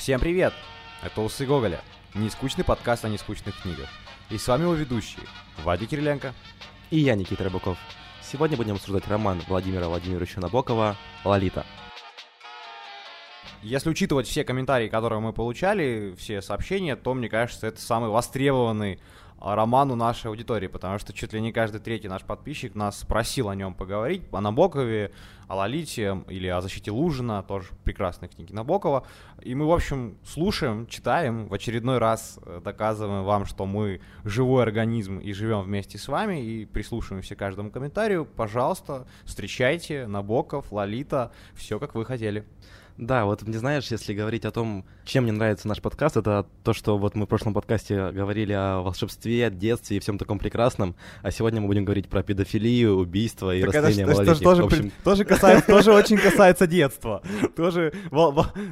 Всем привет! Это Усы Гоголя, нескучный подкаст о нескучных книгах. И с вами его ведущие Вадик Кириленко. И я, Никита Рыбаков. Сегодня будем обсуждать роман Владимира Владимировича Набокова «Лолита». Если учитывать все комментарии, которые мы получали, все сообщения, то, мне кажется, это самый востребованный роману нашей аудитории, потому что чуть ли не каждый третий наш подписчик нас просил о нем поговорить, о Набокове, о Лолите или о защите Лужина, тоже прекрасные книги Набокова. И мы, в общем, слушаем, читаем, в очередной раз э, доказываем вам, что мы живой организм и живем вместе с вами, и прислушиваемся к каждому комментарию. Пожалуйста, встречайте Набоков, Лолита, все как вы хотели. Да, вот не знаешь, если говорить о том, чем мне нравится наш подкаст, это то, что вот мы в прошлом подкасте говорили о волшебстве, детстве и всем таком прекрасном, а сегодня мы будем говорить про педофилию, убийство и так растление это, малолетних. Тоже, общем... тоже, касается, тоже очень касается детства. Тоже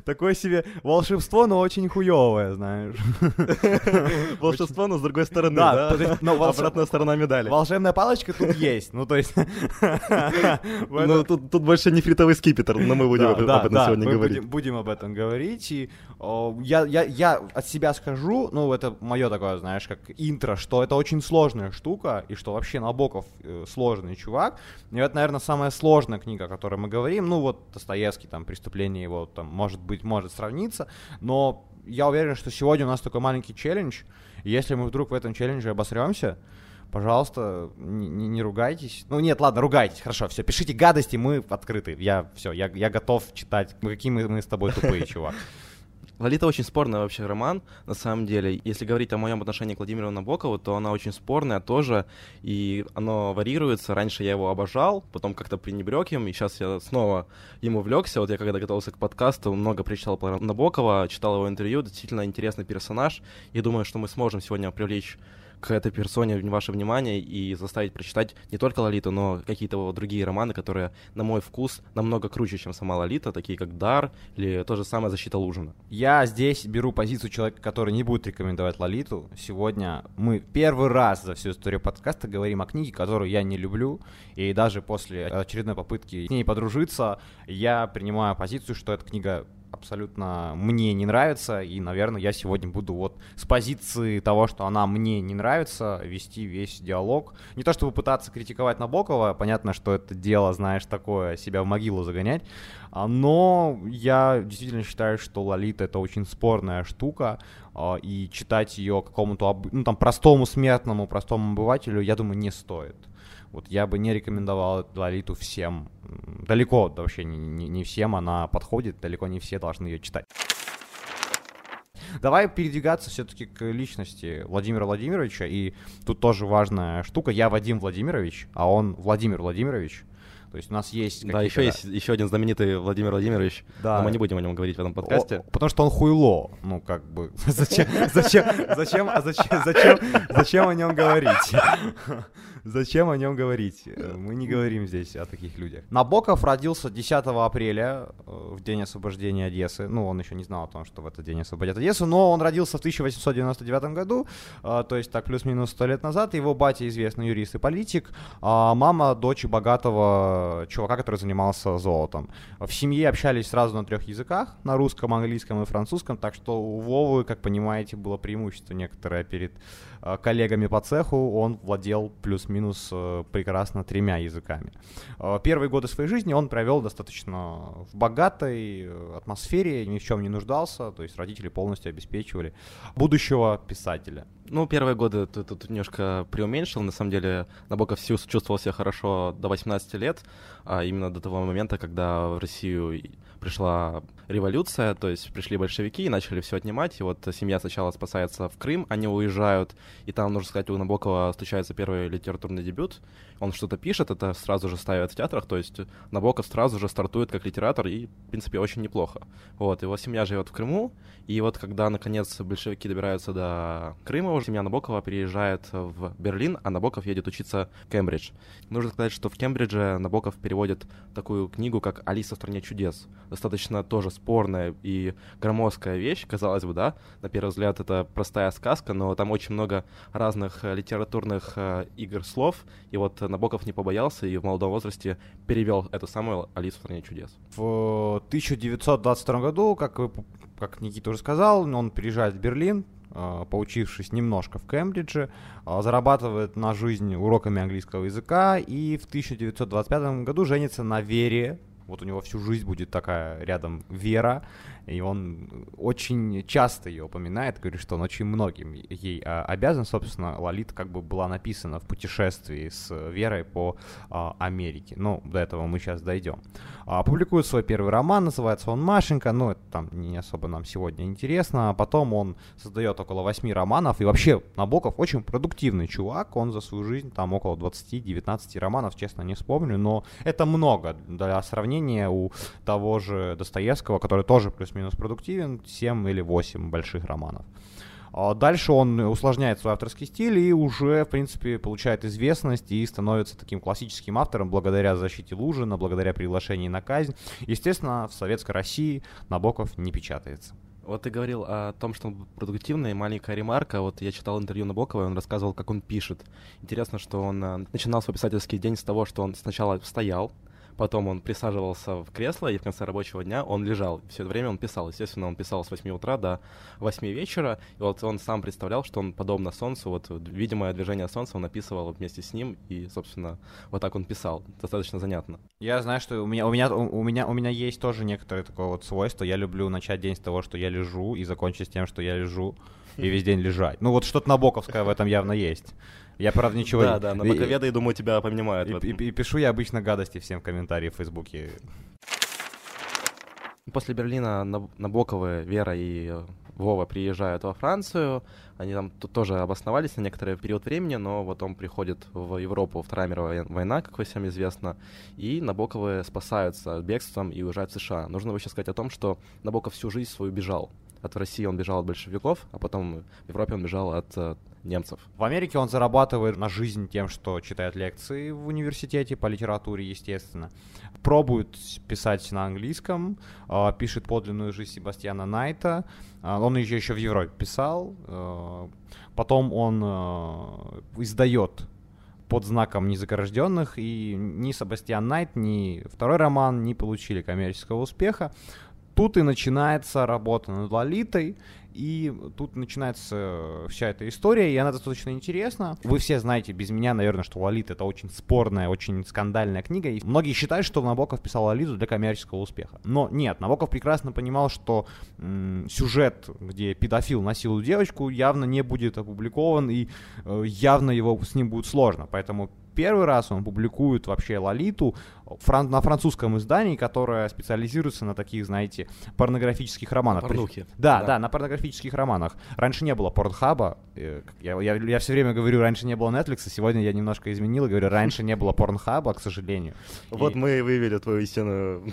такое себе волшебство, но очень хуевое, знаешь. Волшебство, но с другой стороны, да? Обратная сторона медали. Волшебная палочка тут есть, ну то есть... Ну тут больше нефритовый скипетр, но мы будем об этом сегодня говорить говорить. Будем, будем об этом говорить. И о, я, я, я от себя скажу, ну, это мое такое, знаешь, как интро, что это очень сложная штука, и что вообще Набоков э, сложный чувак. И это, наверное, самая сложная книга, о которой мы говорим. Ну, вот Достоевский, там, преступление его, там, может быть, может сравниться, но я уверен, что сегодня у нас такой маленький челлендж. Если мы вдруг в этом челлендже обосремся, пожалуйста, не, не ругайтесь. Ну нет, ладно, ругайтесь, хорошо, все, пишите гадости, мы открыты. Я все, я, я готов читать. Мы какие мы, мы с тобой тупые, чувак. Лолита очень спорный вообще роман, на самом деле. Если говорить о моем отношении к Владимиру Набокову, то она очень спорная тоже, и оно варьируется. Раньше я его обожал, потом как-то пренебрег им, и сейчас я снова ему влекся. Вот я когда готовился к подкасту, много прочитал про Набокова, читал его интервью, действительно интересный персонаж, и думаю, что мы сможем сегодня привлечь к этой персоне ваше внимание и заставить прочитать не только Лолиту, но какие-то другие романы, которые, на мой вкус, намного круче, чем сама Лолита, такие как «Дар» или то же самое «Защита Лужина». Я здесь беру позицию человека, который не будет рекомендовать Лолиту. Сегодня мы первый раз за всю историю подкаста говорим о книге, которую я не люблю, и даже после очередной попытки с ней подружиться, я принимаю позицию, что эта книга абсолютно мне не нравится, и, наверное, я сегодня буду вот с позиции того, что она мне не нравится, вести весь диалог. Не то чтобы пытаться критиковать Набокова, понятно, что это дело, знаешь, такое, себя в могилу загонять, а, но я действительно считаю, что Лолита это очень спорная штука, а, и читать ее какому-то, ну, там, простому смертному, простому обывателю, я думаю, не стоит. Вот я бы не рекомендовал Лолиту всем. Далеко вообще не, не, всем она подходит, далеко не все должны ее читать. Давай передвигаться все-таки к личности Владимира Владимировича. И тут тоже важная штука. Я Вадим Владимирович, а он Владимир Владимирович. То есть у нас есть... Да, еще есть еще один знаменитый Владимир Владимирович, да. но мы не будем о нем говорить в этом подкасте. О, потому что он хуйло. Ну, как бы, зачем, зачем, зачем, а зачем, зачем, зачем о нем говорить? Зачем о нем говорить? Мы не говорим здесь о таких людях. Набоков родился 10 апреля, э, в день освобождения Одессы. Ну, он еще не знал о том, что в этот день освободят Одессу, но он родился в 1899 году, э, то есть так плюс-минус 100 лет назад. Его батя известный юрист и политик, а мама дочь богатого чувака, который занимался золотом. В семье общались сразу на трех языках, на русском, английском и французском, так что у Вовы, как понимаете, было преимущество некоторое перед коллегами по цеху. Он владел плюс-минус э, прекрасно тремя языками. Э, первые годы своей жизни он провел достаточно в богатой э, атмосфере, ни в чем не нуждался, то есть родители полностью обеспечивали будущего писателя. Ну, первые годы ты тут немножко преуменьшил. На самом деле, Набоков чувствовал себя хорошо до 18 лет, а именно до того момента, когда в Россию пришла революция, то есть пришли большевики и начали все отнимать, и вот семья сначала спасается в Крым, они уезжают, и там, нужно сказать, у Набокова случается первый литературный дебют, он что-то пишет, это сразу же ставят в театрах, то есть Набоков сразу же стартует как литератор, и, в принципе, очень неплохо. Вот, его семья живет в Крыму, и вот когда, наконец, большевики добираются до Крыма, уже семья Набокова переезжает в Берлин, а Набоков едет учиться в Кембридж. Нужно сказать, что в Кембридже Набоков переводит такую книгу, как «Алиса в стране чудес». Достаточно тоже спорная и громоздкая вещь, казалось бы, да, на первый взгляд это простая сказка, но там очень много разных э, литературных э, игр слов, и вот Набоков не побоялся и в молодом возрасте перевел эту самую «Алису в стране чудес». В 1922 году, как, как Никита уже сказал, он переезжает в Берлин, э, поучившись немножко в Кембридже, зарабатывает на жизнь уроками английского языка и в 1925 году женится на Вере, вот у него всю жизнь будет такая рядом Вера, и он очень часто ее упоминает, говорит, что он очень многим ей а, обязан. Собственно, Лолита как бы была написана в путешествии с Верой по а, Америке. Ну, до этого мы сейчас дойдем. А, публикует свой первый роман, называется он «Машенька», но это там не особо нам сегодня интересно. Потом он создает около восьми романов, и вообще Набоков очень продуктивный чувак, он за свою жизнь там около 20-19 романов, честно, не вспомню, но это много для сравнения у того же Достоевского, который тоже плюс плюс-минус продуктивен, 7 или 8 больших романов. А дальше он усложняет свой авторский стиль и уже, в принципе, получает известность и становится таким классическим автором благодаря защите Лужина, благодаря приглашению на казнь. Естественно, в Советской России Набоков не печатается. Вот ты говорил о том, что он продуктивный, маленькая ремарка. Вот я читал интервью Набокова, и он рассказывал, как он пишет. Интересно, что он э, начинал свой писательский день с того, что он сначала стоял, Потом он присаживался в кресло, и в конце рабочего дня он лежал. Все это время он писал. Естественно, он писал с 8 утра до 8 вечера. И вот он сам представлял, что он подобно Солнцу, вот видимое движение Солнца он описывал вместе с ним, и, собственно, вот так он писал. Достаточно занятно. Я знаю, что у меня, у меня, у меня, у меня есть тоже некоторое такое вот свойство. Я люблю начать день с того, что я лежу, и закончить с тем, что я лежу, и весь день лежать. Ну вот что-то набоковское в этом явно есть. Я, правда, ничего... Да, да, на боковеда, я думаю, тебя понимают. И, и, и пишу я обычно гадости всем в комментарии в Фейсбуке. После Берлина Набоковы, Вера и Вова приезжают во Францию. Они там тут тоже обосновались на некоторый период времени, но вот он приходит в Европу, Вторая мировая война, как всем известно, и Набоковы спасаются бегством и уезжают в США. Нужно вообще сказать о том, что Набоков всю жизнь свою бежал. От России он бежал от большевиков, а потом в Европе он бежал от э, немцев. В Америке он зарабатывает на жизнь тем, что читает лекции в университете по литературе, естественно. Пробует писать на английском, э, пишет подлинную жизнь Себастьяна Найта. Э, он еще, еще в Европе писал. Потом он издает под знаком незагражденных, и ни Себастьян Найт, ни второй роман не получили коммерческого успеха. Тут и начинается работа над Лолитой, и тут начинается вся эта история, и она достаточно интересна. Вы все знаете без меня, наверное, что Лолита это очень спорная, очень скандальная книга. И многие считают, что Набоков писал Лолиту для коммерческого успеха. Но нет, Набоков прекрасно понимал, что м- сюжет, где педофил насилует девочку, явно не будет опубликован, и э, явно его с ним будет сложно. Поэтому первый раз он публикует вообще Лолиту фран- на французском издании, которое специализируется на таких, знаете, порнографических романах. Порнухи. Да, да, да, на порнографических романах. Раньше не было порнхаба. Э, я, я, я все время говорю, раньше не было Netflix, а сегодня я немножко изменил и говорю, раньше не было порнхаба, к сожалению. Вот и... мы выявили твою истинную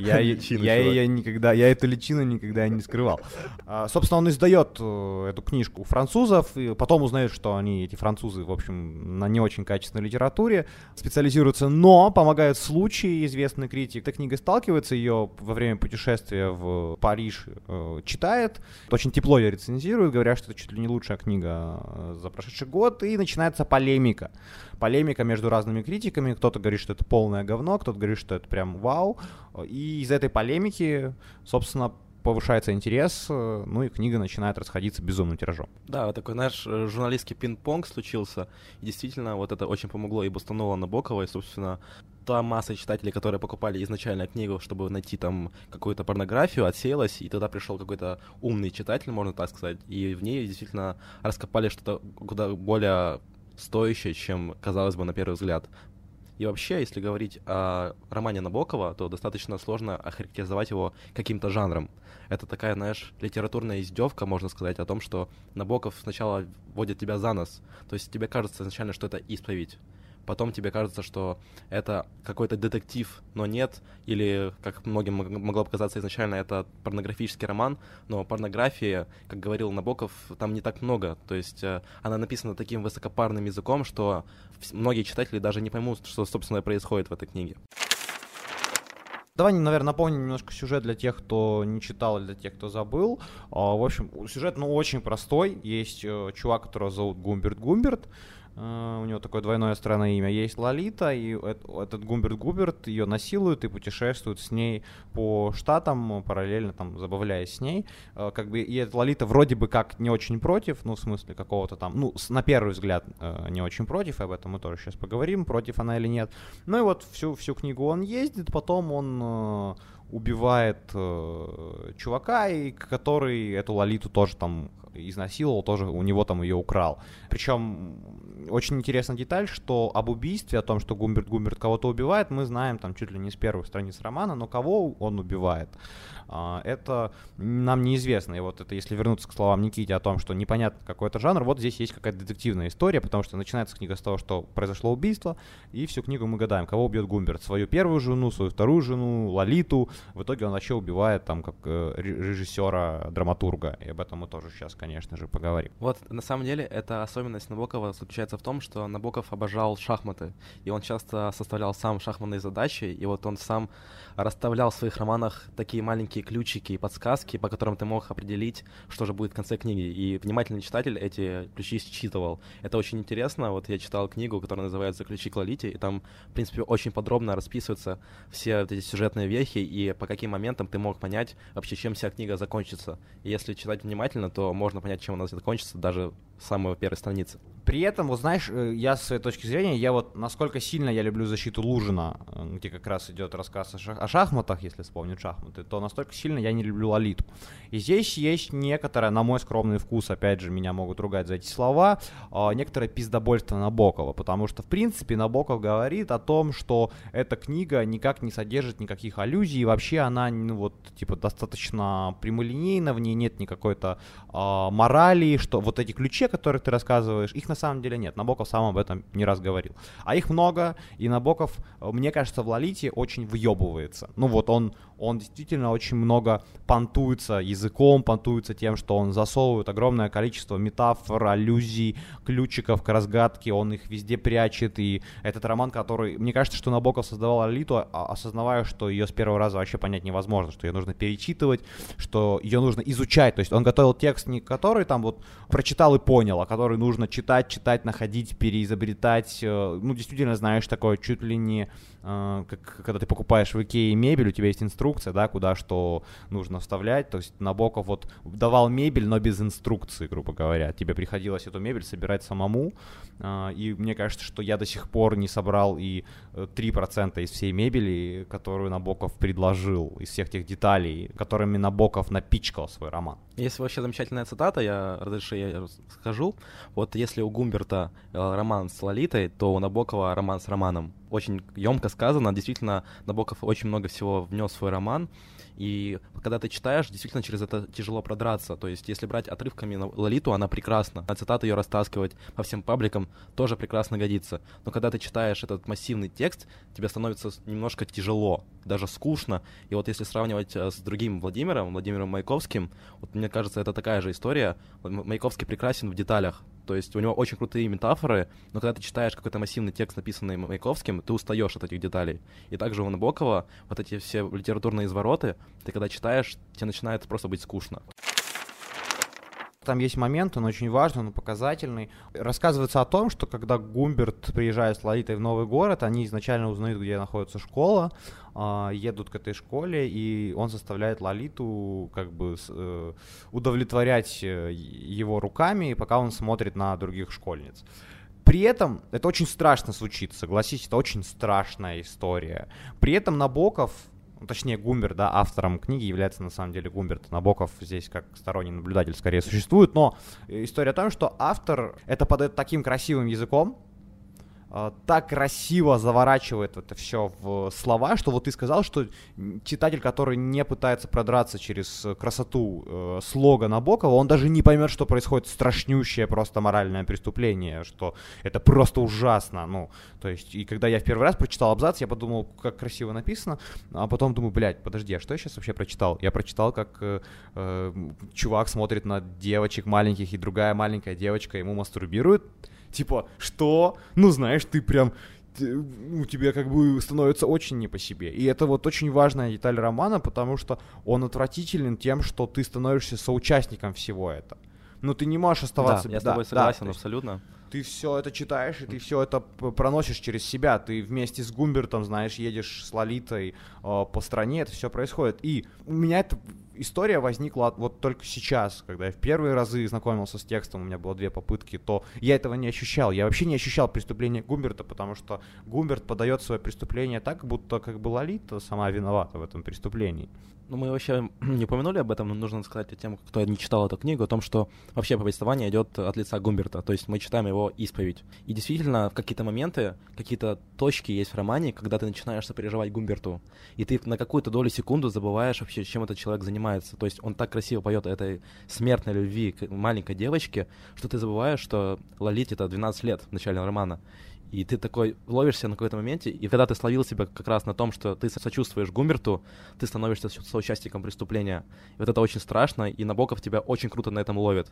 я, личину. Я ее никогда, я эту личину никогда не скрывал. А, собственно, он издает э, эту книжку французов, и потом узнает, что они, эти французы, в общем, на не очень качественной литературе специализируются, но помогают случаи, известный критик. Эта книга сталкивается, ее во время путешествия в Париж э, читает, очень тепло ее рецензирует, говорят, что это чуть ли не лучшая книга э, за прошедший год, и начинается полемика. Полемика между разными критиками, кто-то говорит, что это полное говно, кто-то говорит, что это прям вау, и из этой полемики, собственно, повышается интерес, э, ну и книга начинает расходиться безумным тиражом. Да, такой наш э, журналистский пинг-понг случился. И действительно, вот это очень помогло и бустануло Набокова, и, собственно, та масса читателей, которые покупали изначально книгу, чтобы найти там какую-то порнографию, отсеялась, и тогда пришел какой-то умный читатель, можно так сказать, и в ней действительно раскопали что-то куда более стоящее, чем казалось бы на первый взгляд. И вообще, если говорить о романе Набокова, то достаточно сложно охарактеризовать его каким-то жанром. Это такая, знаешь, литературная издевка, можно сказать, о том, что Набоков сначала вводит тебя за нос. То есть тебе кажется изначально, что это исповедь потом тебе кажется, что это какой-то детектив, но нет, или, как многим могло показаться изначально, это порнографический роман, но порнографии, как говорил Набоков, там не так много, то есть э, она написана таким высокопарным языком, что многие читатели даже не поймут, что, собственно, происходит в этой книге. Давай, наверное, напомним немножко сюжет для тех, кто не читал, или для тех, кто забыл. А, в общем, сюжет, ну, очень простой. Есть э, чувак, которого зовут Гумберт Гумберт. Uh, у него такое двойное странное имя. Есть Лолита, и этот Гумберт Губерт ее насилует и путешествует с ней по штатам, параллельно там забавляясь с ней. Uh, как бы, и эта Лолита вроде бы как не очень против, ну, в смысле какого-то там, ну, на первый взгляд uh, не очень против, об этом мы тоже сейчас поговорим, против она или нет. Ну и вот всю, всю книгу он ездит, потом он убивает э, чувака, и который эту Лолиту тоже там изнасиловал, тоже у него там ее украл. Причем очень интересная деталь, что об убийстве, о том, что Гумберт Гумберт кого-то убивает, мы знаем там чуть ли не с первых страниц романа, но кого он убивает, а, это нам неизвестно. И вот это, если вернуться к словам Никити о том, что непонятно какой это жанр, вот здесь есть какая-то детективная история, потому что начинается книга с того, что произошло убийство, и всю книгу мы гадаем, кого убьет Гумберт, свою первую жену, свою вторую жену, Лолиту. В итоге он вообще убивает там как э, режиссера, драматурга, и об этом мы тоже сейчас, конечно же, поговорим. Вот, на самом деле, эта особенность Набокова заключается в том, что Набоков обожал шахматы, и он часто составлял сам шахматные задачи, и вот он сам расставлял в своих романах такие маленькие ключики и подсказки, по которым ты мог определить, что же будет в конце книги. И внимательный читатель эти ключи считывал. Это очень интересно. Вот я читал книгу, которая называется «Ключи к Лолите», и там, в принципе, очень подробно расписываются все вот эти сюжетные вехи и по каким моментам ты мог понять вообще, чем вся книга закончится. И если читать внимательно, то можно понять, чем она закончится даже с самой первой страницы. При этом, вот знаешь, э, я с своей точки зрения, я вот насколько сильно я люблю защиту Лужина, э, где как раз идет рассказ о, шах- о шахматах, если вспомнить шахматы, то настолько сильно я не люблю Лолиту. И здесь есть некоторое, на мой скромный вкус, опять же, меня могут ругать за эти слова, э, некоторое пиздобольство Набокова, потому что, в принципе, Набоков говорит о том, что эта книга никак не содержит никаких аллюзий, и вообще она, ну вот, типа, достаточно прямолинейна, в ней нет никакой-то э, морали, что вот эти ключи, о которых ты рассказываешь, их на самом деле нет. Набоков сам об этом не раз говорил. А их много, и Набоков, э, мне кажется, в Лолите очень въебывается. Ну вот он, он действительно очень много понтуется языком, понтуется тем, что он засовывает огромное количество метафор, аллюзий, ключиков к разгадке, он их везде прячет, и этот роман, который, мне кажется, что Набоков создавал Алиту, а, осознавая, что ее с первого раза вообще понять невозможно, что ее нужно перечитывать, что ее нужно изучать, то есть он готовил текст, не который там вот прочитал и понял, а который нужно читать, читать, находить, переизобретать, э, ну, действительно, знаешь, такое чуть ли не а, как когда ты покупаешь в Икее мебель, у тебя есть инструкция, да, куда что нужно вставлять. То есть Набоков вот давал мебель, но без инструкции, грубо говоря. Тебе приходилось эту мебель собирать самому. А, и мне кажется, что я до сих пор не собрал и 3% э, из всей мебели, которую Набоков предложил, из всех тех деталей, которыми Набоков напичкал свой роман. Есть вообще замечательная цитата, я разреши, я скажу. Вот если у Гумберта э, роман с Лолитой, то у Набокова роман с романом очень емко сказано. Действительно, Набоков очень много всего внес в свой роман. И когда ты читаешь, действительно через это тяжело продраться. То есть, если брать отрывками Лолиту, она прекрасна. А цитаты ее растаскивать по всем пабликам тоже прекрасно годится. Но когда ты читаешь этот массивный текст, тебе становится немножко тяжело, даже скучно. И вот если сравнивать э, с другим Владимиром, Владимиром Маяковским, вот мне кажется, это такая же история. Маяковский прекрасен в деталях. То есть у него очень крутые метафоры, но когда ты читаешь какой-то массивный текст, написанный Маяковским, ты устаешь от этих деталей. И также у Набокова вот эти все литературные извороты, ты когда читаешь, тебе начинает просто быть скучно. Там есть момент, он очень важный, он показательный. Рассказывается о том, что когда Гумберт приезжает с Лолитой в новый город, они изначально узнают, где находится школа, э, едут к этой школе, и он заставляет Лолиту как бы э, удовлетворять э, его руками, пока он смотрит на других школьниц. При этом это очень страшно звучит, согласитесь, это очень страшная история. При этом Набоков ну, точнее Гумбер, да, автором книги является на самом деле Гумберт. Набоков здесь как сторонний наблюдатель скорее существует, но история о том, что автор это подает таким красивым языком, так красиво заворачивает это все в слова, что вот ты сказал, что читатель, который не пытается продраться через красоту э, слога Набокова, он даже не поймет, что происходит страшнющее просто моральное преступление, что это просто ужасно. Ну, то есть, и когда я в первый раз прочитал абзац, я подумал, как красиво написано, а потом думаю, блядь, подожди, а что я сейчас вообще прочитал? Я прочитал, как э, э, чувак смотрит на девочек маленьких, и другая маленькая девочка ему мастурбирует, Типа, что? Ну, знаешь, ты прям у тебя как бы становится очень не по себе. И это вот очень важная деталь романа, потому что он отвратителен тем, что ты становишься соучастником всего этого. Ну, ты не можешь оставаться... Да, я с тобой да, согласен да, абсолютно. Ты все это читаешь, и ты все это проносишь через себя. Ты вместе с Гумбертом, знаешь, едешь с Лолитой э, по стране, это все происходит. И у меня эта история возникла вот только сейчас, когда я в первые разы знакомился с текстом, у меня было две попытки, то я этого не ощущал. Я вообще не ощущал преступления Гумберта, потому что Гумберт подает свое преступление так, будто как бы Лолита сама виновата в этом преступлении. Ну, мы вообще не упомянули об этом, но нужно сказать тем, кто не читал эту книгу, о том, что вообще повествование идет от лица Гумберта, то есть мы читаем его исповедь. И действительно, в какие-то моменты, какие-то точки есть в романе, когда ты начинаешь сопереживать Гумберту, и ты на какую-то долю секунду забываешь вообще, чем этот человек занимается. То есть он так красиво поет этой смертной любви к маленькой девочке, что ты забываешь, что Лолите это 12 лет в начале романа. И ты такой ловишься на какой-то моменте, и когда ты словил себя как раз на том, что ты сочувствуешь Гумберту, ты становишься соучастником преступления. И вот это очень страшно, и Набоков тебя очень круто на этом ловит.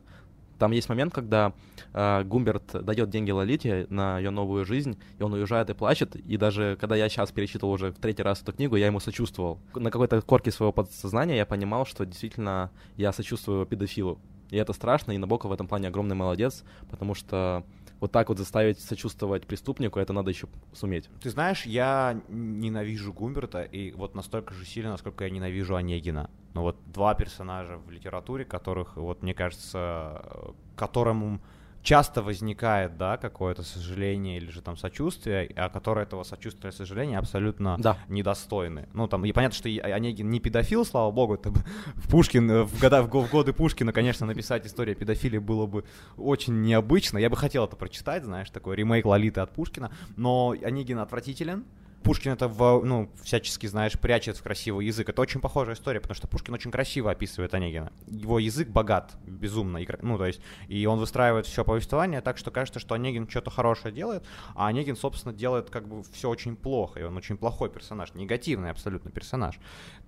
Там есть момент, когда э, Гумберт дает деньги Лолите на ее новую жизнь, и он уезжает и плачет. И даже когда я сейчас перечитывал уже в третий раз эту книгу, я ему сочувствовал. На какой-то корке своего подсознания я понимал, что действительно я сочувствую педофилу. И это страшно, и Набоков в этом плане огромный молодец, потому что вот так вот заставить сочувствовать преступнику, это надо еще суметь. Ты знаешь, я ненавижу Гумберта, и вот настолько же сильно, насколько я ненавижу Онегина. Ну вот два персонажа в литературе, которых, вот мне кажется, которым часто возникает, да, какое-то сожаление или же там сочувствие, а которые этого сочувствия и сожаления абсолютно да. недостойны. Ну, там, и понятно, что Онегин не педофил, слава богу, это в Пушкин, э, в, года, в годы Пушкина, конечно, написать историю педофилии было бы очень необычно. Я бы хотел это прочитать, знаешь, такой ремейк Лолиты от Пушкина, но Онегин отвратителен, Пушкин это, в, ну, всячески, знаешь, прячет в красивый язык. Это очень похожая история, потому что Пушкин очень красиво описывает Онегина. Его язык богат, безумно. Ну, то есть, и он выстраивает все повествование так, что кажется, что Онегин что-то хорошее делает, а Онегин, собственно, делает как бы все очень плохо, и он очень плохой персонаж, негативный абсолютно персонаж.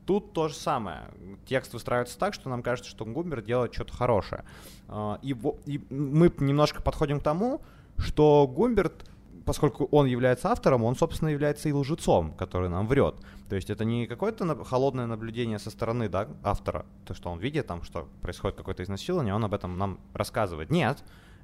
Тут то же самое. Текст выстраивается так, что нам кажется, что Гумбер делает что-то хорошее. А, и, и мы немножко подходим к тому, что Гумберт поскольку он является автором, он, собственно, является и лжецом, который нам врет. То есть это не какое-то холодное наблюдение со стороны да, автора, то, что он видит, там, что происходит какое-то изнасилование, он об этом нам рассказывает. Нет,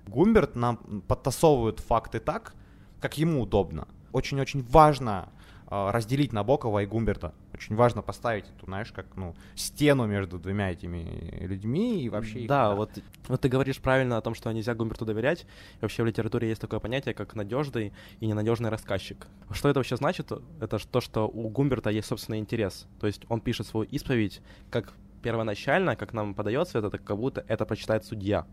Гумберт нам подтасовывает факты так, как ему удобно. Очень-очень важно разделить Набокова и Гумберта. Очень важно поставить эту, знаешь, как, ну, стену между двумя этими людьми и вообще... Их, да, вот, вот ты говоришь правильно о том, что нельзя Гумберту доверять. И вообще в литературе есть такое понятие, как надежный и ненадежный рассказчик. Что это вообще значит? Это то, что у Гумберта есть собственный интерес. То есть он пишет свою исповедь как первоначально, как нам подается это, как будто это прочитает судья.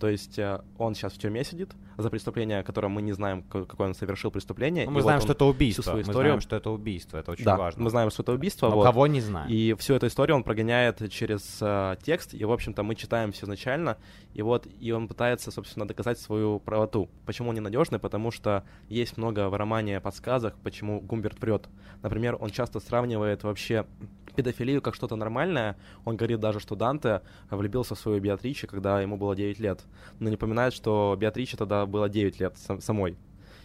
То есть э, он сейчас в тюрьме сидит за преступление, которое мы не знаем, какое он совершил преступление. Но ну, мы знаем, вот что это убийство. Свою историю... Мы знаем, что это убийство. Это очень да, важно. Мы знаем, что это убийство. Но вот. кого не знаем. И всю эту историю он прогоняет через uh, текст. И, в общем-то, мы читаем все изначально. И вот и он пытается, собственно, доказать свою правоту. Почему он ненадежный? Потому что есть много в романе подсказок, почему Гумберт врет. Например, он часто сравнивает вообще педофилию как что-то нормальное. Он говорит даже, что Данте влюбился в свою Беатриче, когда ему было 9 лет. Но не поминает, что Беатриче тогда было 9 лет самой.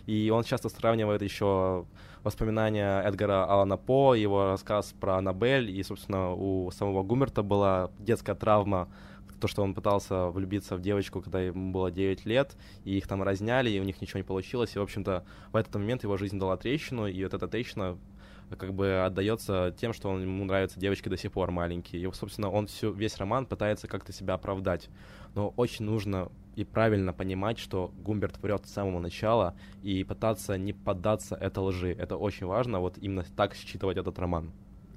И он часто сравнивает еще воспоминания Эдгара Алана По, его рассказ про Аннабель, и, собственно, у самого Гумерта была детская травма, то, что он пытался влюбиться в девочку, когда ему было 9 лет, и их там разняли, и у них ничего не получилось, и, в общем-то, в этот момент его жизнь дала трещину, и вот эта трещина как бы отдается тем, что он, ему нравятся девочки до сих пор маленькие. И, собственно, он всю, весь роман пытается как-то себя оправдать. Но очень нужно и правильно понимать, что Гумберт врет с самого начала, и пытаться не поддаться этой лжи. Это очень важно, вот именно так считывать этот роман.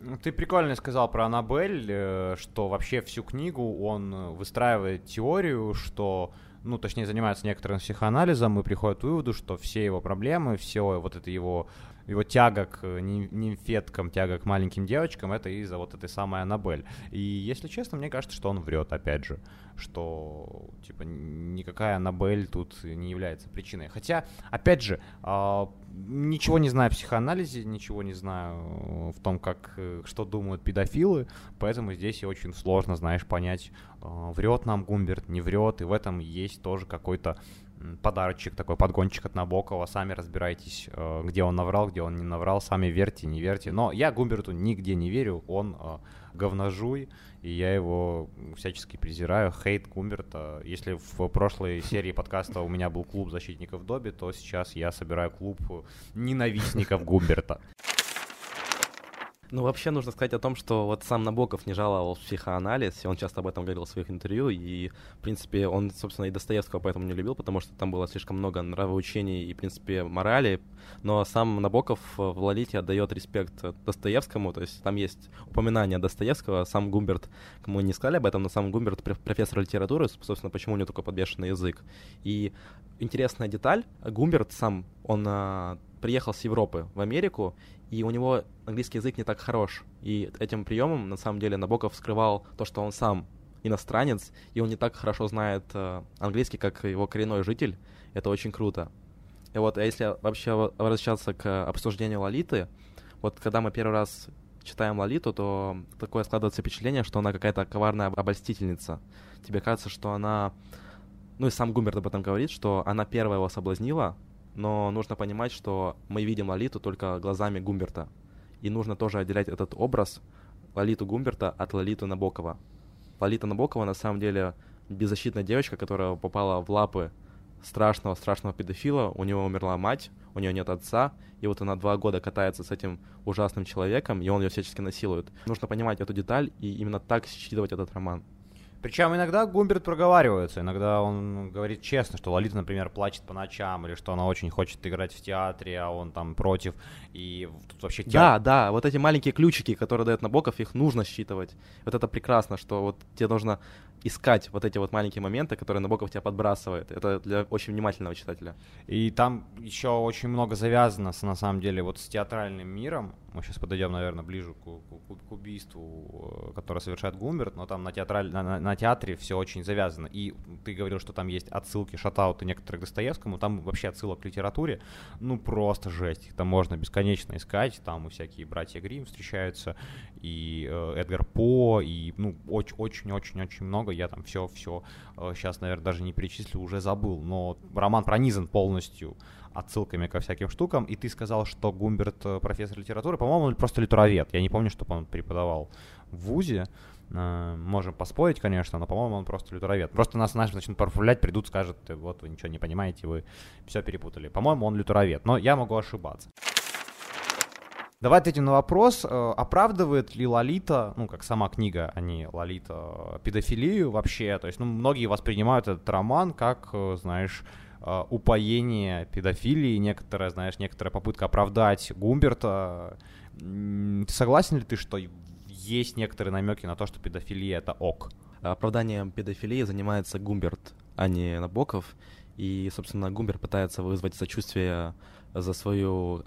Ну, ты прикольно сказал про Аннабель, э, что вообще всю книгу он выстраивает теорию, что ну, точнее, занимается некоторым психоанализом и приходит к выводу, что все его проблемы, все вот это его его тяга к э, нимфеткам, тяга к маленьким девочкам, это из-за вот этой самой Аннабель. И, если честно, мне кажется, что он врет, опять же, что, типа, никакая Аннабель тут не является причиной. Хотя, опять же, э, ничего не знаю о психоанализе, ничего не знаю в том, как, э, что думают педофилы, поэтому здесь очень сложно, знаешь, понять, э, врет нам Гумберт, не врет, и в этом есть тоже какой-то подарочек, такой подгончик от Набокова. Сами разбирайтесь, э, где он наврал, где он не наврал. Сами верьте, не верьте. Но я Гумберту нигде не верю. Он э, говножуй, и я его всячески презираю. Хейт Гумберта. Если в прошлой серии подкаста у меня был клуб защитников Доби, то сейчас я собираю клуб ненавистников Гумберта. Ну, вообще нужно сказать о том, что вот сам Набоков не жаловал психоанализ, и он часто об этом говорил в своих интервью, и, в принципе, он, собственно, и Достоевского поэтому не любил, потому что там было слишком много нравоучений и, в принципе, морали, но сам Набоков в «Лолите» отдает респект Достоевскому, то есть там есть упоминание Достоевского, сам Гумберт, мы не сказали об этом, но сам Гумберт профессор литературы, собственно, почему у него такой подвешенный язык. И интересная деталь, Гумберт сам, он а, приехал с Европы в Америку, и у него английский язык не так хорош. И этим приемом, на самом деле, Набоков скрывал то, что он сам иностранец, и он не так хорошо знает э, английский, как его коренной житель. Это очень круто. И вот, а если вообще возвращаться к обсуждению Лолиты, вот когда мы первый раз читаем Лолиту, то такое складывается впечатление, что она какая-то коварная обольстительница. Тебе кажется, что она... Ну и сам Гумберт об этом говорит, что она первая его соблазнила, но нужно понимать, что мы видим Лолиту только глазами Гумберта. И нужно тоже отделять этот образ Лолиту Гумберта от Лолиту Набокова. Лолита Набокова на самом деле беззащитная девочка, которая попала в лапы страшного-страшного педофила, у него умерла мать, у нее нет отца, и вот она два года катается с этим ужасным человеком, и он ее всячески насилует. Нужно понимать эту деталь и именно так считывать этот роман. Причем иногда Гумберт проговаривается, иногда он говорит честно, что Лолита, например, плачет по ночам, или что она очень хочет играть в театре, а он там против, и тут вообще театр... Да, да, вот эти маленькие ключики, которые дает Набоков, их нужно считывать. Вот это прекрасно, что вот тебе нужно искать вот эти вот маленькие моменты, которые Набоков тебя подбрасывает. Это для очень внимательного читателя. И там еще очень много завязано, на самом деле, вот с театральным миром. Мы сейчас подойдем, наверное, ближе к, к, к убийству, э, которое совершает Гумберт, но там на, театраль, на, на, на театре все очень завязано. И ты говорил, что там есть отсылки, шатауты некоторых Достоевскому, там вообще отсылок к литературе, ну просто жесть. Там можно бесконечно искать, там и всякие братья Грим встречаются, и э, Эдгар По, и ну очень-очень-очень-очень много я там все-все сейчас, э, наверное, даже не перечислю, уже забыл, но роман пронизан полностью отсылками ко всяким штукам, и ты сказал, что Гумберт э, профессор литературы, по-моему, он просто литеровед, я не помню, чтобы он преподавал в ВУЗе, э, можем поспорить, конечно, но, по-моему, он просто литеровед. Просто нас наши начнут профилять, придут, скажут, вот вы ничего не понимаете, вы все перепутали. По-моему, он литеровед, но я могу ошибаться. Давай ответим на вопрос, э, оправдывает ли Лолита, ну, как сама книга, а не Лолита, педофилию вообще? То есть, ну, многие воспринимают этот роман как, э, знаешь, э, упоение педофилии, некоторая, знаешь, некоторая попытка оправдать Гумберта. Согласен ли ты, что есть некоторые намеки на то, что педофилия это ок? Оправданием педофилии занимается Гумберт, а не Набоков. И, собственно, Гумберт пытается вызвать сочувствие за свою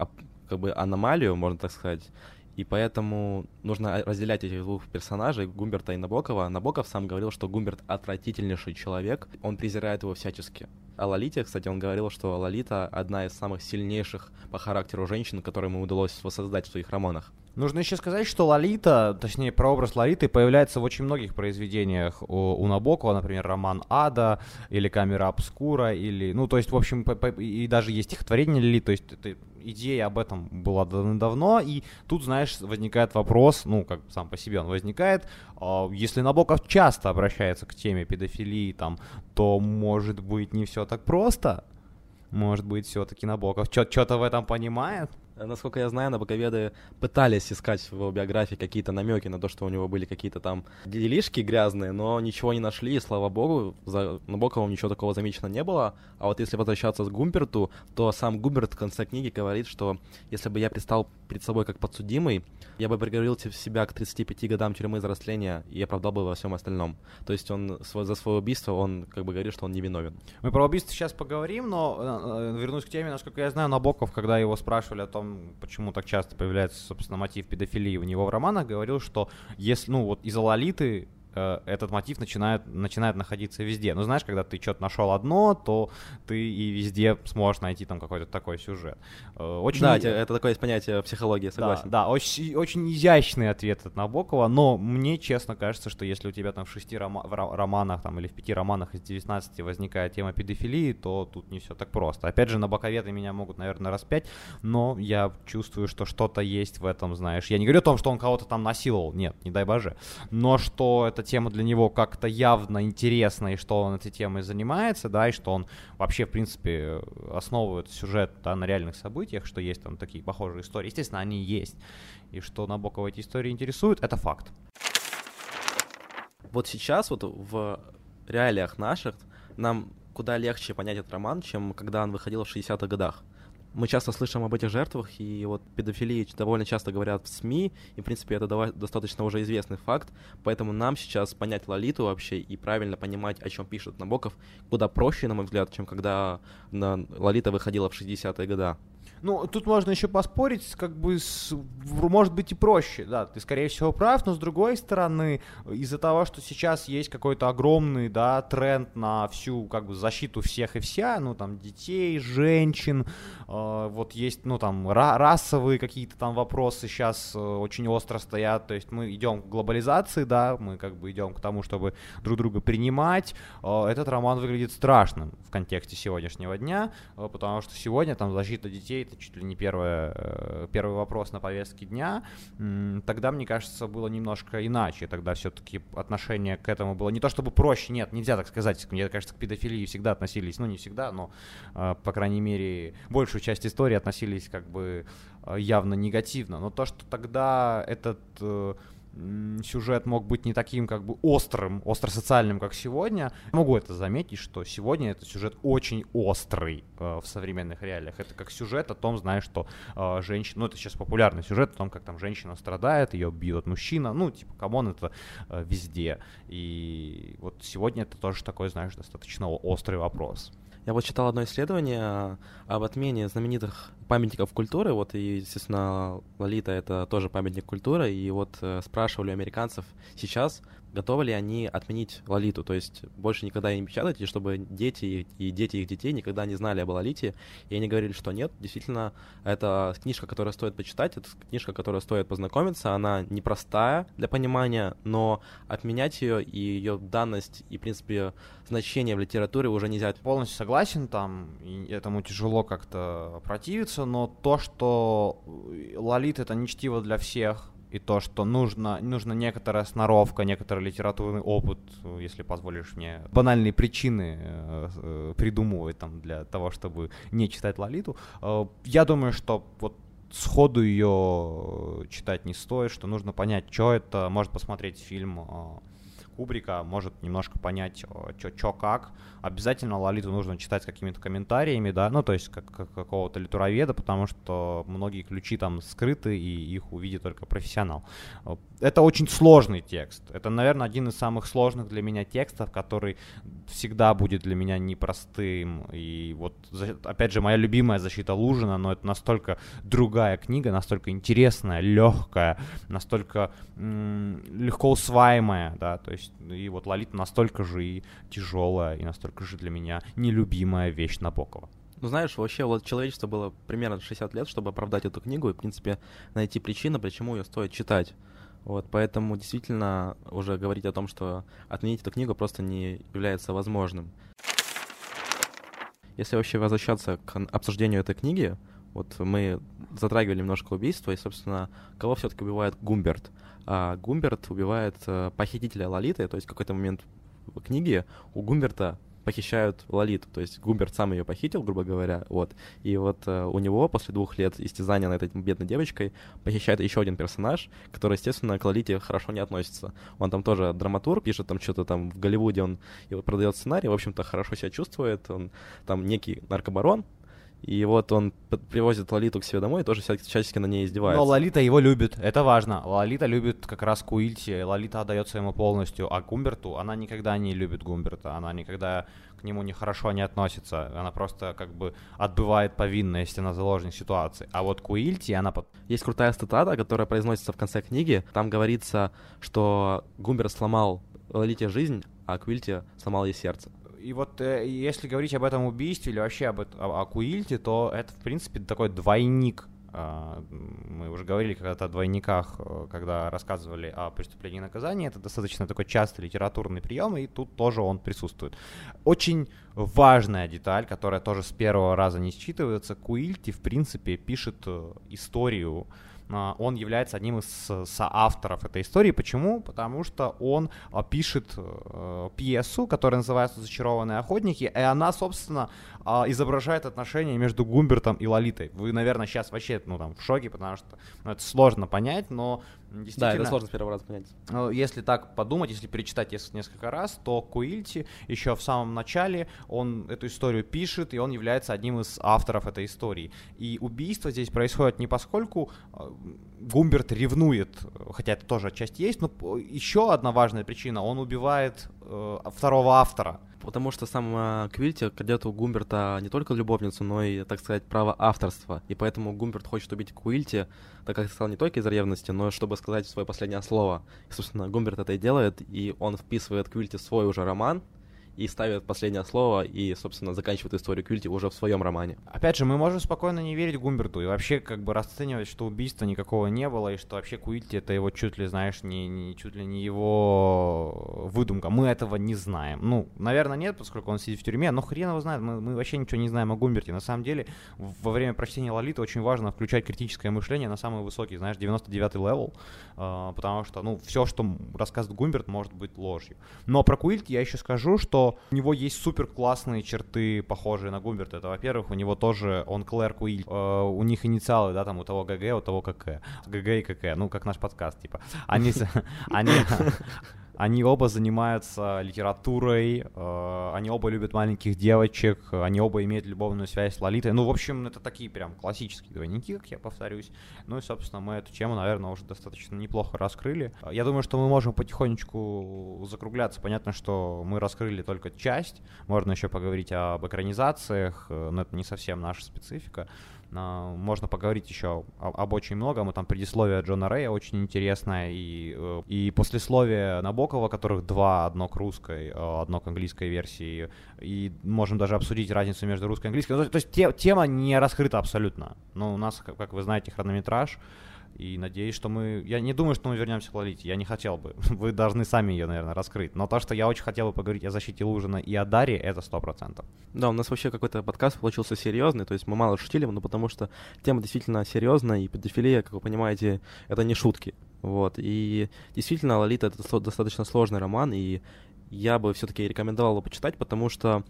как бы аномалию, можно так сказать. И поэтому нужно разделять этих двух персонажей, Гумберта и Набокова. Набоков сам говорил, что Гумберт отвратительнейший человек, он презирает его всячески. О Лолите, кстати, он говорил, что Лолита одна из самых сильнейших по характеру женщин, которые ему удалось воссоздать в своих романах. Нужно еще сказать, что Лолита, точнее, прообраз Лолиты появляется в очень многих произведениях у, у Набокова, например, роман «Ада» или «Камера обскура», или, ну, то есть, в общем, по, по, и даже есть стихотворение Лили, то есть это, идея об этом была давно, и тут, знаешь, возникает вопрос, ну, как сам по себе он возникает, э, если Набоков часто обращается к теме педофилии, там, то, может быть, не все так просто? Может быть, все-таки Набоков что-то в этом понимает? Насколько я знаю, набоковеды пытались искать в его биографии какие-то намеки на то, что у него были какие-то там делишки грязные, но ничего не нашли, и слава богу, за Набоковым ничего такого замечено не было. А вот если возвращаться к Гумберту, то сам Гумберт в конце книги говорит, что если бы я предстал перед собой как подсудимый, я бы приговорил себя к 35 годам тюрьмы взросления и оправдал бы во всем остальном. То есть он за свое убийство, он как бы говорит, что он невиновен. Мы про убийство сейчас поговорим, но э, э, вернусь к теме, насколько я знаю, Набоков, когда его спрашивали о том, том, почему так часто появляется, собственно, мотив педофилии у него в романах, говорил, что если, ну, вот из-за Лолиты э, этот мотив начинает, начинает находиться везде. Ну, знаешь, когда ты что-то нашел одно, то ты и везде сможешь найти там какой-то такой сюжет. Э, очень... Да, это такое есть понятие психологии, согласен. Да, да очень, очень изящный ответ от Набокова, но мне, честно, кажется, что если у тебя там в шести рома- в романах там, или в пяти романах из 19 возникает тема педофилии, то тут не все так просто. Опять же, на боковеты меня могут, наверное, распять, но я чувствую, что что-то есть в этом, знаешь. Я не говорю о том, что он кого-то там насиловал, нет, не дай боже, но что эта тема для него как-то явно интересна, и что он этой темой занимается, да, и что он вообще, в принципе, основывает сюжет да, на реальных событиях, что есть там такие похожие истории. Естественно, они есть. И что Набокова эти истории интересуют, это факт. Вот сейчас вот в реалиях наших нам куда легче понять этот роман, чем когда он выходил в 60-х годах мы часто слышим об этих жертвах, и вот педофилии довольно часто говорят в СМИ, и, в принципе, это достаточно уже известный факт, поэтому нам сейчас понять Лолиту вообще и правильно понимать, о чем пишет Набоков, куда проще, на мой взгляд, чем когда Лолита выходила в 60-е годы. Ну, тут можно еще поспорить, как бы, с, может быть и проще, да, ты, скорее всего, прав, но с другой стороны, из-за того, что сейчас есть какой-то огромный, да, тренд на всю, как бы, защиту всех и вся, ну, там, детей, женщин, э, вот есть, ну, там, ра- расовые какие-то там вопросы сейчас э, очень остро стоят, то есть мы идем к глобализации, да, мы, как бы, идем к тому, чтобы друг друга принимать, э, этот роман выглядит страшным в контексте сегодняшнего дня, э, потому что сегодня, там, защита детей это чуть ли не первое, э, первый вопрос на повестке дня, тогда, мне кажется, было немножко иначе. Тогда все-таки отношение к этому было не то чтобы проще, нет, нельзя так сказать. Мне кажется, к педофилии всегда относились, ну не всегда, но, э, по крайней мере, большую часть истории относились как бы э, явно негативно. Но то, что тогда этот сюжет мог быть не таким как бы острым, остросоциальным, как сегодня. Могу это заметить, что сегодня этот сюжет очень острый э, в современных реалиях. Это как сюжет о том, знаешь, что э, женщина, ну это сейчас популярный сюжет о том, как там женщина страдает, ее бьет мужчина, ну типа, come on, это э, везде. И вот сегодня это тоже такой, знаешь, достаточно острый вопрос. Я вот читал одно исследование об отмене знаменитых памятников культуры, вот, и, естественно, Лолита — это тоже памятник культуры, и вот э, спрашивали американцев сейчас, готовы ли они отменить Лолиту, то есть больше никогда не печатать, и чтобы дети и дети их детей никогда не знали об Лолите, и они говорили, что нет, действительно, это книжка, которую стоит почитать, это книжка, которую стоит познакомиться, она непростая для понимания, но отменять ее и ее данность и, в принципе, значение в литературе уже нельзя. Полностью согласен, там, этому тяжело как-то противиться, но то, что Лолит это не чтиво для всех, и то, что нужно, нужна некоторая сноровка, некоторый литературный опыт, если позволишь мне банальные причины э, э, придумывать там для того, чтобы не читать Лолиту. Э, я думаю, что вот сходу ее читать не стоит, что нужно понять, что это, может посмотреть фильм э, Кубрика, может немножко понять, что как. Обязательно Лолиту нужно читать какими-то комментариями, да, ну, то есть как, как какого-то литуроведа, потому что многие ключи там скрыты, и их увидит только профессионал. Это очень сложный текст. Это, наверное, один из самых сложных для меня текстов, который всегда будет для меня непростым. И вот, опять же, моя любимая «Защита Лужина», но это настолько другая книга, настолько интересная, легкая, настолько м- легко усваиваемая, да, то есть и вот Лолита настолько же и тяжелая, и настолько же для меня нелюбимая вещь Набокова. Ну, знаешь, вообще вот человечество было примерно 60 лет, чтобы оправдать эту книгу и, в принципе, найти причину, почему ее стоит читать. Вот, поэтому действительно уже говорить о том, что отменить эту книгу просто не является возможным. Если вообще возвращаться к обсуждению этой книги, вот мы затрагивали немножко убийство, и, собственно, кого все-таки убивает Гумберт? А Гумберт убивает э, похитителя Лолиты, то есть в какой-то момент в книге у Гумберта похищают Лолиту. То есть Гумберт сам ее похитил, грубо говоря, вот. И вот э, у него после двух лет истязания над этой бедной девочкой похищает еще один персонаж, который, естественно, к Лолите хорошо не относится. Он там тоже драматург, пишет там что-то там в Голливуде, он продает сценарий, в общем-то, хорошо себя чувствует. Он там некий наркобарон, И вот он привозит Лолиту к себе домой и тоже всячески на ней издевается. Но Лолита его любит, это важно. Лолита любит как раз Куильти, Лолита отдается ему полностью, а Гумберту, она никогда не любит Гумберта, она никогда к нему нехорошо не относится, она просто как бы отбывает повинность, она заложник ситуации. А вот Куильти, она... Есть крутая статата, которая произносится в конце книги, там говорится, что Гумберт сломал Лолите жизнь, а Куильти сломал ей сердце. И вот э, если говорить об этом убийстве или вообще об, о, о Куильте, то это, в принципе, такой двойник. Э, мы уже говорили когда-то о двойниках, э, когда рассказывали о преступлении и наказании. Это достаточно такой частый литературный прием, и тут тоже он присутствует. Очень важная деталь, которая тоже с первого раза не считывается. Куильти, в принципе, пишет э, историю а, он является одним из соавторов этой истории. Почему? Потому что он а, пишет э, пьесу, которая называется «Зачарованные охотники», и она, собственно, а, изображает отношения между Гумбертом и Лолитой. Вы, наверное, сейчас вообще ну, там, в шоке, потому что ну, это сложно понять, но да, это сложно с первого раза понять. Ну, если так подумать, если перечитать несколько раз, то Куильти еще в самом начале, он эту историю пишет, и он является одним из авторов этой истории. И убийство здесь происходит не поскольку э, Гумберт ревнует, хотя это тоже часть есть, но еще одна важная причина, он убивает э, второго автора потому что сам э, Квильти кадет у Гумберта не только любовницу, но и, так сказать, право авторства. И поэтому Гумберт хочет убить Куильти, так как сказал не только из ревности, но чтобы сказать свое последнее слово. И, собственно, Гумберт это и делает, и он вписывает Квильти в свой уже роман, и ставит последнее слово и, собственно, заканчивает историю Кюльти уже в своем романе. Опять же, мы можем спокойно не верить Гумберту и вообще как бы расценивать, что убийства никакого не было и что вообще Куильти это его чуть ли, знаешь, не, не чуть ли не его выдумка. Мы этого не знаем. Ну, наверное, нет, поскольку он сидит в тюрьме, но хрен его знает, мы, мы вообще ничего не знаем о Гумберте. На самом деле, во время прочтения Лолиты очень важно включать критическое мышление на самый высокий, знаешь, 99-й level, э, потому что, ну, все, что рассказывает Гумберт, может быть ложью. Но про Куильти я еще скажу, что у него есть супер классные черты, похожие на Гумберта. Это, во-первых, у него тоже, он Клэр Куиль, э, у них инициалы, да, там у того ГГ, у того КК. ГГ и КК, ну, как наш подкаст, типа. Они, они, они оба занимаются литературой, э, они оба любят маленьких девочек, они оба имеют любовную связь с Лолитой. Ну, в общем, это такие прям классические двойники, как я повторюсь. Ну и, собственно, мы эту тему, наверное, уже достаточно неплохо раскрыли. Я думаю, что мы можем потихонечку закругляться. Понятно, что мы раскрыли только часть. Можно еще поговорить об экранизациях, но это не совсем наша специфика. А, можно поговорить еще об очень многом. Там предисловие Джона Рэя очень интересное, и, э, и послесловие Набокова, которых два, одно к русской, э, одно к английской версии, и можем даже обсудить разницу между русской и английской. Ну, то есть те, тема не раскрыта абсолютно. Но у нас, как вы знаете, хронометраж, и надеюсь, что мы... Я не думаю, что мы вернемся к Лолите. Я не хотел бы. Вы должны сами ее, наверное, раскрыть. Но то, что я очень хотел бы поговорить о защите Лужина и о Даре, это сто процентов. Да, у нас вообще какой-то подкаст получился серьезный. То есть мы мало шутили, но потому что тема действительно серьезная. И педофилия, как вы понимаете, это не шутки. Вот. И действительно, Лолита — это достаточно сложный роман. И я бы все-таки рекомендовал его почитать, потому что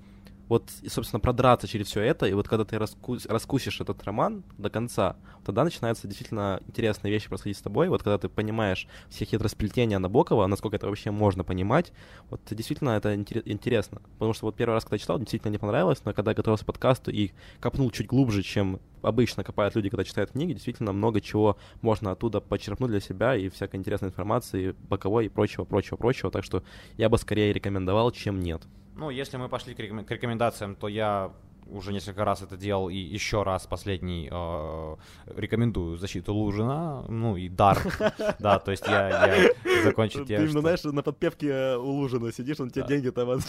вот, собственно, продраться через все это, и вот когда ты раскус, раскусишь этот роман до конца, тогда начинаются действительно интересные вещи происходить с тобой, вот когда ты понимаешь все хитросплетения Набокова, насколько это вообще можно понимать, вот действительно это интересно, потому что вот первый раз, когда читал, действительно не понравилось, но когда готовился к подкасту и копнул чуть глубже, чем обычно копают люди, когда читают книги, действительно много чего можно оттуда почерпнуть для себя и всякой интересной информации, боковой и прочего, прочего, прочего, так что я бы скорее рекомендовал, чем нет. Ну, если мы пошли к, рекомендациям, то я уже несколько раз это делал, и еще раз последний э, рекомендую защиту Лужина, ну и дар, да, то есть я, я закончу тем, Ты, что... знаешь, на подпевке э, у Лужина сидишь, он тебе деньги там...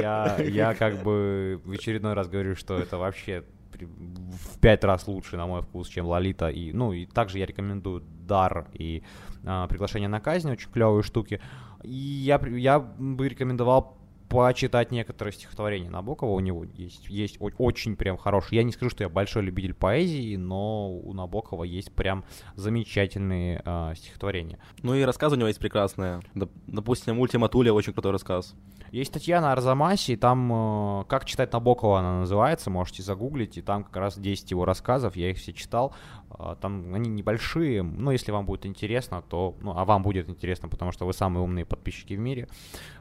Я, я как бы в очередной раз говорю, что это вообще в пять раз лучше, на мой вкус, чем Лолита. И, ну, и также я рекомендую Дар и э, Приглашение на казнь, очень клевые штуки. И я, я бы рекомендовал почитать некоторые стихотворения Набокова. У него есть, есть очень прям хорошие. Я не скажу, что я большой любитель поэзии, но у Набокова есть прям замечательные э, стихотворения. Ну и рассказ у него есть прекрасные. Допустим, «Ультима Туля» очень крутой рассказ. Есть Татьяна Арзамаси, там э, «Как читать Набокова» она называется, можете загуглить, и там как раз 10 его рассказов, я их все читал. Э, там они небольшие, но если вам будет интересно, то... Ну, а вам будет интересно, потому что вы самые умные подписчики в мире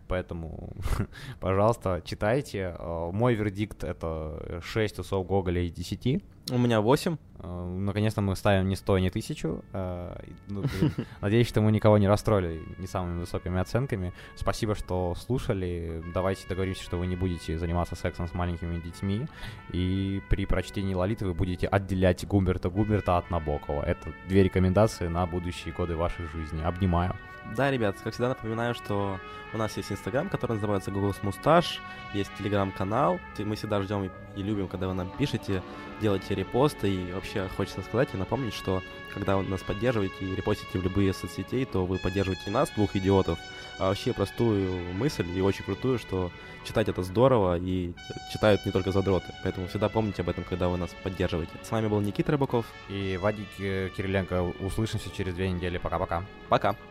Поэтому, пожалуйста, читайте. Э, мой вердикт — это 6 усов Гоголя из 10. У меня 8. Э, наконец-то мы ставим не 100, не 1000. Э, ну, надеюсь, что мы никого не расстроили не самыми высокими оценками. Спасибо, что слушали. Давайте договоримся, что вы не будете заниматься сексом с маленькими детьми. И при прочтении Лолиты вы будете отделять Гумберта Гумберта от Набокова. Это две рекомендации на будущие годы вашей жизни. Обнимаю. Да, ребят, как всегда напоминаю, что у нас есть Инстаграм, который называется Google Мусташ, есть Телеграм-канал. Мы всегда ждем и любим, когда вы нам пишете, делаете репосты. И вообще хочется сказать и напомнить, что когда вы нас поддерживаете и репостите в любые соцсетей, то вы поддерживаете нас, двух идиотов, а вообще простую мысль и очень крутую, что читать это здорово и читают не только задроты. Поэтому всегда помните об этом, когда вы нас поддерживаете. С вами был Никита Рыбаков и Вадик Кириленко. Услышимся через две недели. Пока-пока. Пока. -пока. Пока.